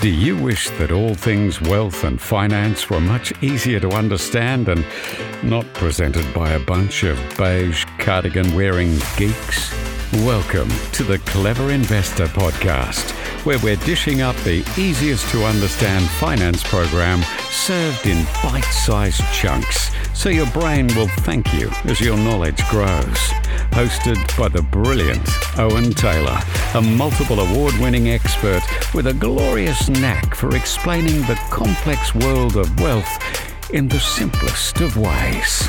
Do you wish that all things wealth and finance were much easier to understand and not presented by a bunch of beige cardigan wearing geeks? Welcome to the Clever Investor Podcast, where we're dishing up the easiest to understand finance program served in bite sized chunks so your brain will thank you as your knowledge grows. Hosted by the brilliant Owen Taylor, a multiple award winning expert with a glorious knack for explaining the complex world of wealth in the simplest of ways.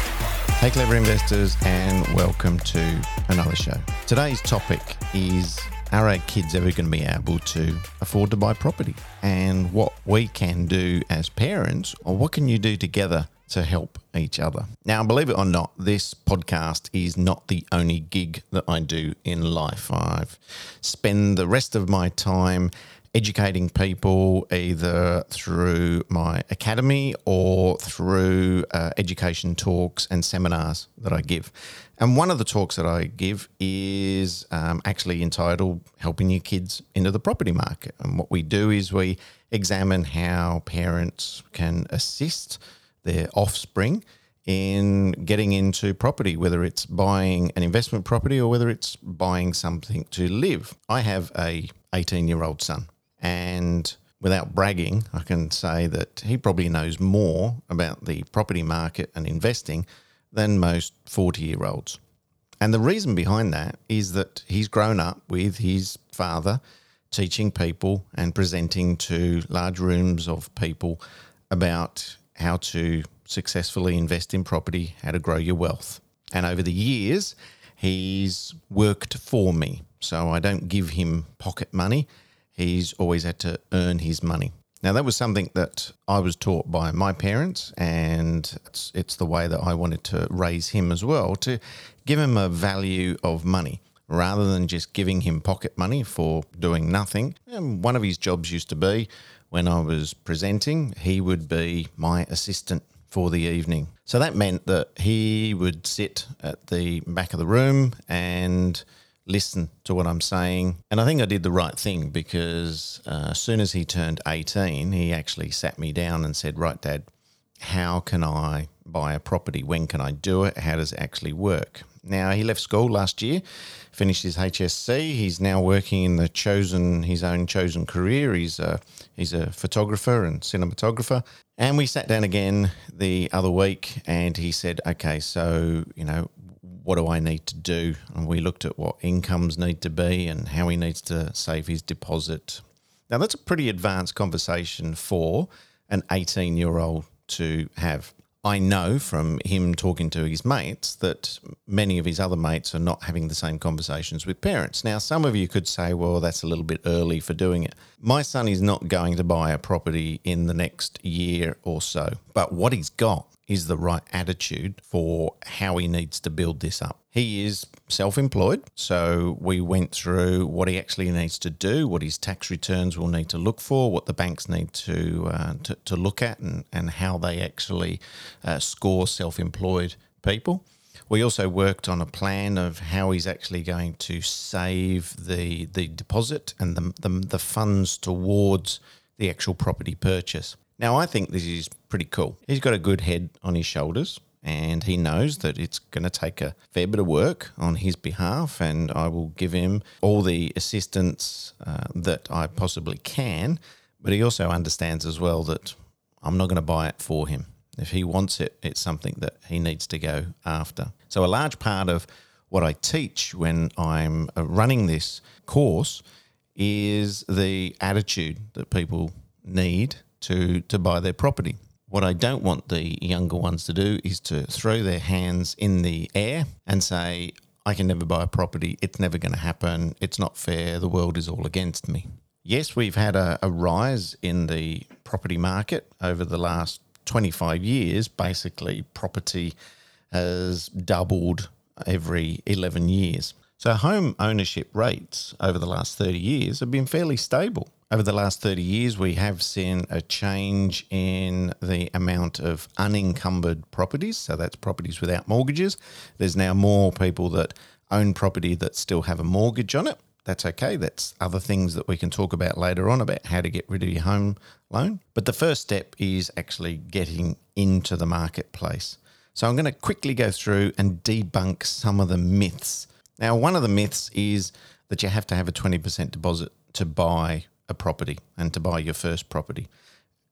Hey, clever investors, and welcome to another show. Today's topic is Are our kids ever going to be able to afford to buy property? And what we can do as parents, or what can you do together to help each other. Now, believe it or not, this podcast is not the only gig that I do in life. I've spend the rest of my time educating people either through my academy or through uh, education talks and seminars that I give. And one of the talks that I give is um, actually entitled Helping Your Kids into the Property Market. And what we do is we examine how parents can assist their offspring in getting into property, whether it's buying an investment property or whether it's buying something to live. I have a 18 year old son, and without bragging, I can say that he probably knows more about the property market and investing than most 40 year olds. And the reason behind that is that he's grown up with his father teaching people and presenting to large rooms of people about how to successfully invest in property, how to grow your wealth. And over the years, he's worked for me. So I don't give him pocket money. He's always had to earn his money. Now, that was something that I was taught by my parents, and it's, it's the way that I wanted to raise him as well to give him a value of money rather than just giving him pocket money for doing nothing. And one of his jobs used to be when I was presenting, he would be my assistant for the evening. So that meant that he would sit at the back of the room and listen to what I'm saying. And I think I did the right thing because uh, as soon as he turned 18, he actually sat me down and said, Right, Dad, how can I buy a property? When can I do it? How does it actually work? Now, he left school last year, finished his HSC. He's now working in the chosen, his own chosen career. He's a, he's a photographer and cinematographer. And we sat down again the other week and he said, okay, so, you know, what do I need to do? And we looked at what incomes need to be and how he needs to save his deposit. Now, that's a pretty advanced conversation for an 18 year old to have. I know from him talking to his mates that many of his other mates are not having the same conversations with parents. Now, some of you could say, well, that's a little bit early for doing it. My son is not going to buy a property in the next year or so, but what he's got is the right attitude for how he needs to build this up. He is self employed, so we went through what he actually needs to do, what his tax returns will need to look for, what the banks need to, uh, to, to, look at, and, and how they actually uh, score self employed people. We also worked on a plan of how he's actually going to save the the deposit and the, the, the funds towards the actual property purchase. Now, I think this is pretty cool. He's got a good head on his shoulders and he knows that it's going to take a fair bit of work on his behalf, and I will give him all the assistance uh, that I possibly can. But he also understands as well that I'm not going to buy it for him. If he wants it, it's something that he needs to go after. So, a large part of what I teach when I'm uh, running this course is the attitude that people need to, to buy their property. What I don't want the younger ones to do is to throw their hands in the air and say, I can never buy a property. It's never going to happen. It's not fair. The world is all against me. Yes, we've had a, a rise in the property market over the last 25 years. Basically, property has doubled every 11 years. So, home ownership rates over the last 30 years have been fairly stable. Over the last 30 years, we have seen a change in the amount of unencumbered properties. So, that's properties without mortgages. There's now more people that own property that still have a mortgage on it. That's okay. That's other things that we can talk about later on about how to get rid of your home loan. But the first step is actually getting into the marketplace. So I'm going to quickly go through and debunk some of the myths. Now, one of the myths is that you have to have a 20% deposit to buy a property and to buy your first property.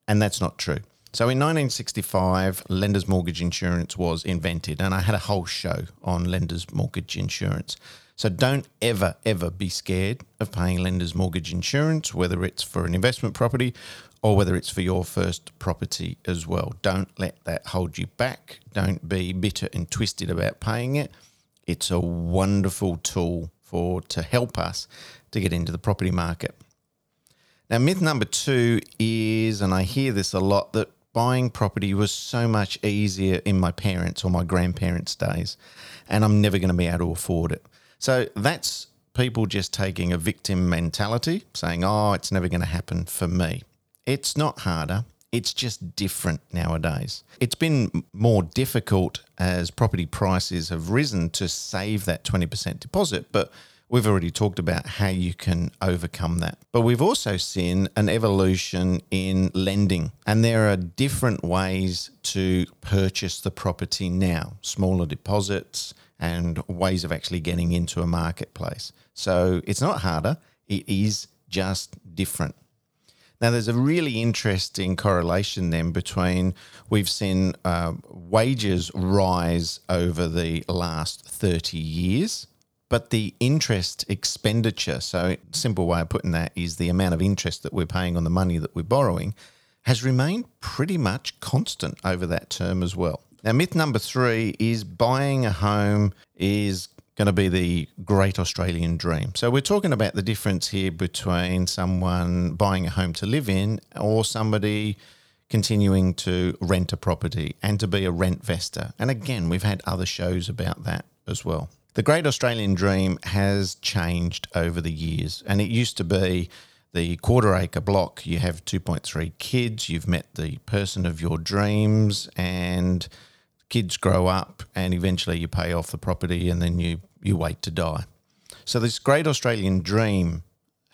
And that's not true. So in 1965, lender's mortgage insurance was invented, and I had a whole show on lender's mortgage insurance. So don't ever, ever be scared of paying lender's mortgage insurance, whether it's for an investment property or whether it's for your first property as well. Don't let that hold you back. Don't be bitter and twisted about paying it. It's a wonderful tool for to help us to get into the property market. Now, myth number two is, and I hear this a lot, that buying property was so much easier in my parents' or my grandparents' days, and I'm never going to be able to afford it. So that's people just taking a victim mentality, saying, oh, it's never going to happen for me. It's not harder. It's just different nowadays. It's been more difficult as property prices have risen to save that 20% deposit, but We've already talked about how you can overcome that. But we've also seen an evolution in lending, and there are different ways to purchase the property now smaller deposits and ways of actually getting into a marketplace. So it's not harder, it is just different. Now, there's a really interesting correlation then between we've seen uh, wages rise over the last 30 years but the interest expenditure, so simple way of putting that is the amount of interest that we're paying on the money that we're borrowing, has remained pretty much constant over that term as well. Now, myth number three is buying a home is going to be the great Australian dream. So, we're talking about the difference here between someone buying a home to live in or somebody continuing to rent a property and to be a rentvestor. And again, we've had other shows about that as well. The Great Australian Dream has changed over the years, and it used to be the quarter acre block. You have 2.3 kids, you've met the person of your dreams, and kids grow up, and eventually you pay off the property, and then you, you wait to die. So, this Great Australian Dream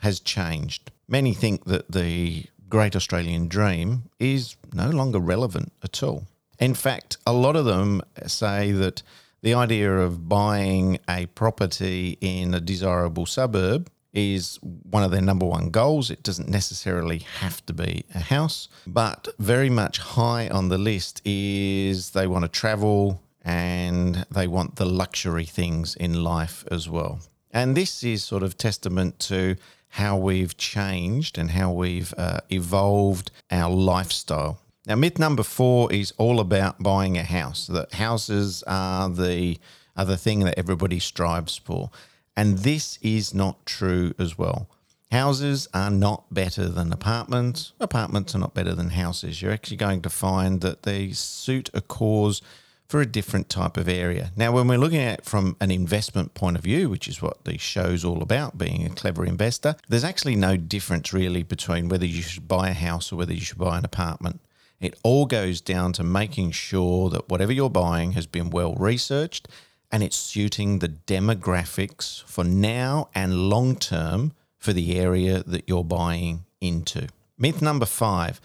has changed. Many think that the Great Australian Dream is no longer relevant at all. In fact, a lot of them say that the idea of buying a property in a desirable suburb is one of their number one goals. It doesn't necessarily have to be a house, but very much high on the list is they want to travel and they want the luxury things in life as well. And this is sort of testament to how we've changed and how we've uh, evolved our lifestyle. Now, myth number four is all about buying a house. That houses are the are the thing that everybody strives for, and this is not true as well. Houses are not better than apartments. Apartments are not better than houses. You're actually going to find that they suit a cause for a different type of area. Now, when we're looking at it from an investment point of view, which is what the show's all about, being a clever investor, there's actually no difference really between whether you should buy a house or whether you should buy an apartment. It all goes down to making sure that whatever you're buying has been well researched and it's suiting the demographics for now and long term for the area that you're buying into. Myth number five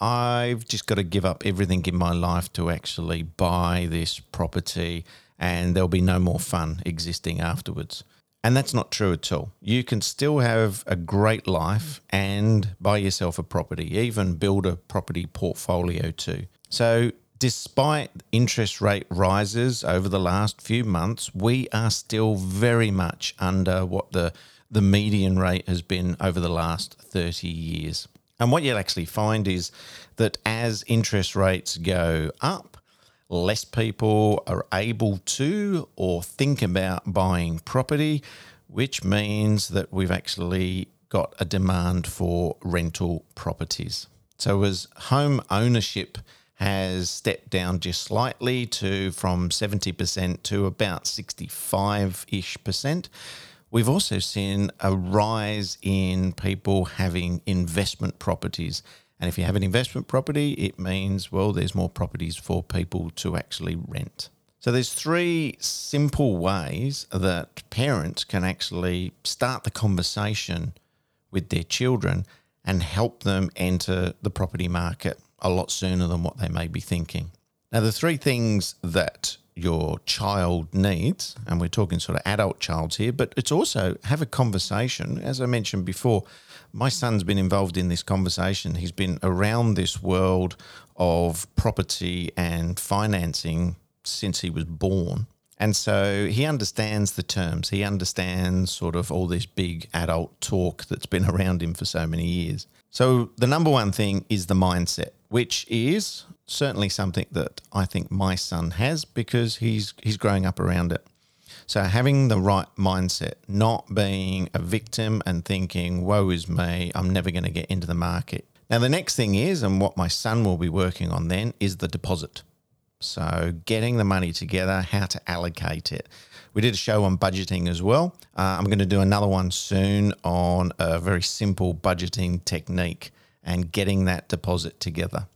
I've just got to give up everything in my life to actually buy this property and there'll be no more fun existing afterwards. And that's not true at all. You can still have a great life and buy yourself a property, even build a property portfolio too. So, despite interest rate rises over the last few months, we are still very much under what the, the median rate has been over the last 30 years. And what you'll actually find is that as interest rates go up, less people are able to or think about buying property, which means that we've actually got a demand for rental properties. So, as home ownership has stepped down just slightly to from 70% to about 65 ish percent. We've also seen a rise in people having investment properties and if you have an investment property, it means, well, there's more properties for people to actually rent. So there's three simple ways that parents can actually start the conversation with their children and help them enter the property market a lot sooner than what they may be thinking. Now, the three things that your child needs, and we're talking sort of adult childs here, but it's also have a conversation. As I mentioned before, my son's been involved in this conversation. He's been around this world of property and financing since he was born. And so he understands the terms. He understands sort of all this big adult talk that's been around him for so many years. So the number one thing is the mindset, which is certainly something that I think my son has because he's he's growing up around it. So having the right mindset, not being a victim and thinking, woe is me, I'm never going to get into the market. Now, the next thing is, and what my son will be working on then, is the deposit. So getting the money together, how to allocate it. We did a show on budgeting as well. Uh, I'm going to do another one soon on a very simple budgeting technique and getting that deposit together.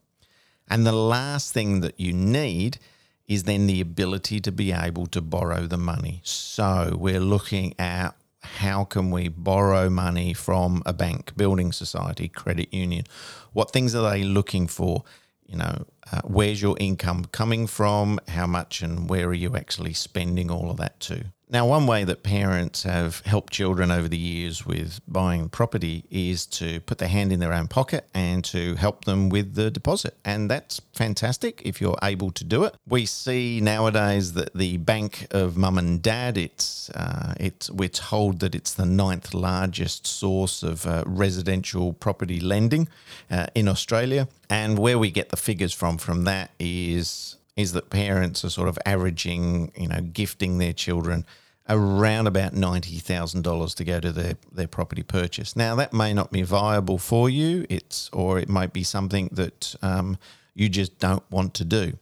And the last thing that you need is then the ability to be able to borrow the money. So we're looking at how can we borrow money from a bank, building society, credit union? What things are they looking for? You know, uh, where's your income coming from? How much and where are you actually spending all of that to? Now, one way that parents have helped children over the years with buying property is to put their hand in their own pocket and to help them with the deposit. And that's fantastic if you're able to do it. We see nowadays that the bank of mum and dad, it's, uh, it's, we're told that it's the ninth largest source of uh, residential property lending uh, in Australia. And where we get the figures from from that is is that parents are sort of averaging, you know, gifting their children around about $90,000 to go to their, their property purchase. Now, that may not be viable for you, it's or it might be something that um, you just don't want to do.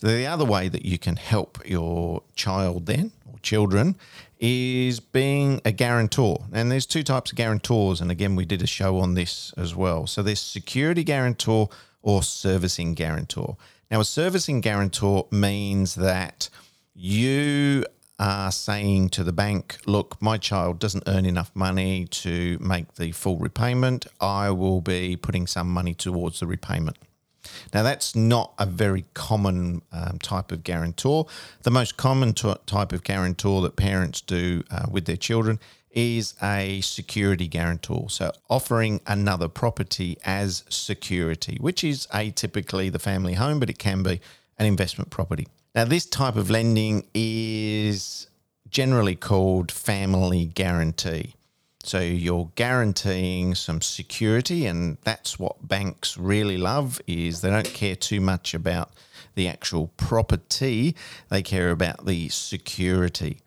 The other way that you can help your child then, or children, is being a guarantor. And there's two types of guarantors. And again, we did a show on this as well. So there's security guarantor or servicing guarantor. Now, a servicing guarantor means that you are saying to the bank, look, my child doesn't earn enough money to make the full repayment. I will be putting some money towards the repayment. Now, that's not a very common um, type of guarantor. The most common t- type of guarantor that parents do uh, with their children is a security guarantor. So, offering another property as security, which is atypically the family home, but it can be an investment property. Now, this type of lending is generally called family guarantee. So you're guaranteeing some security and that's what banks really love is they don't care too much about the actual property, they care about the security.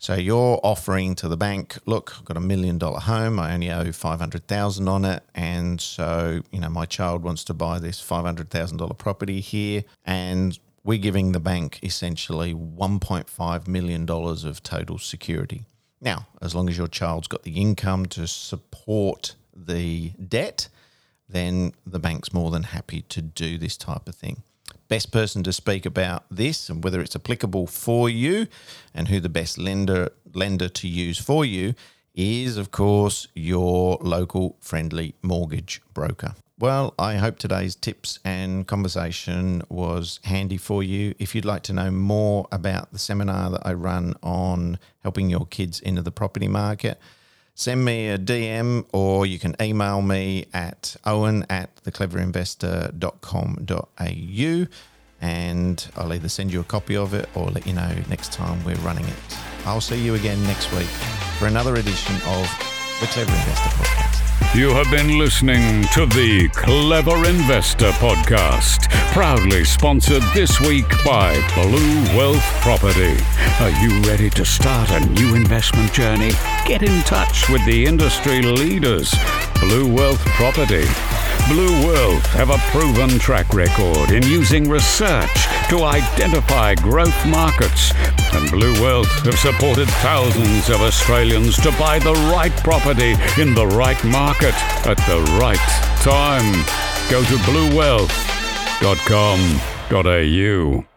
So you're offering to the bank, look, I've got a million dollar home. I only owe 500,000 on it. And so, you know, my child wants to buy this $500,000 property here. And we're giving the bank essentially $1.5 million of total security. Now, as long as your child's got the income to support the debt, then the bank's more than happy to do this type of thing best person to speak about this and whether it's applicable for you and who the best lender lender to use for you is of course your local friendly mortgage broker. Well, I hope today's tips and conversation was handy for you. If you'd like to know more about the seminar that I run on helping your kids into the property market, send me a DM or you can email me at owen at thecleverinvestor.com.au and I'll either send you a copy of it or let you know next time we're running it. I'll see you again next week for another edition of the Clever Investor Podcast. You have been listening to the Clever Investor Podcast, proudly sponsored this week by Blue Wealth Property. Are you ready to start a new investment journey? Get in touch with the industry leaders, Blue Wealth Property. Blue Wealth have a proven track record in using research to identify growth markets, and Blue Wealth have supported thousands of Australians to buy the right property in the right market at the right time. Go to bluewealth.com.au.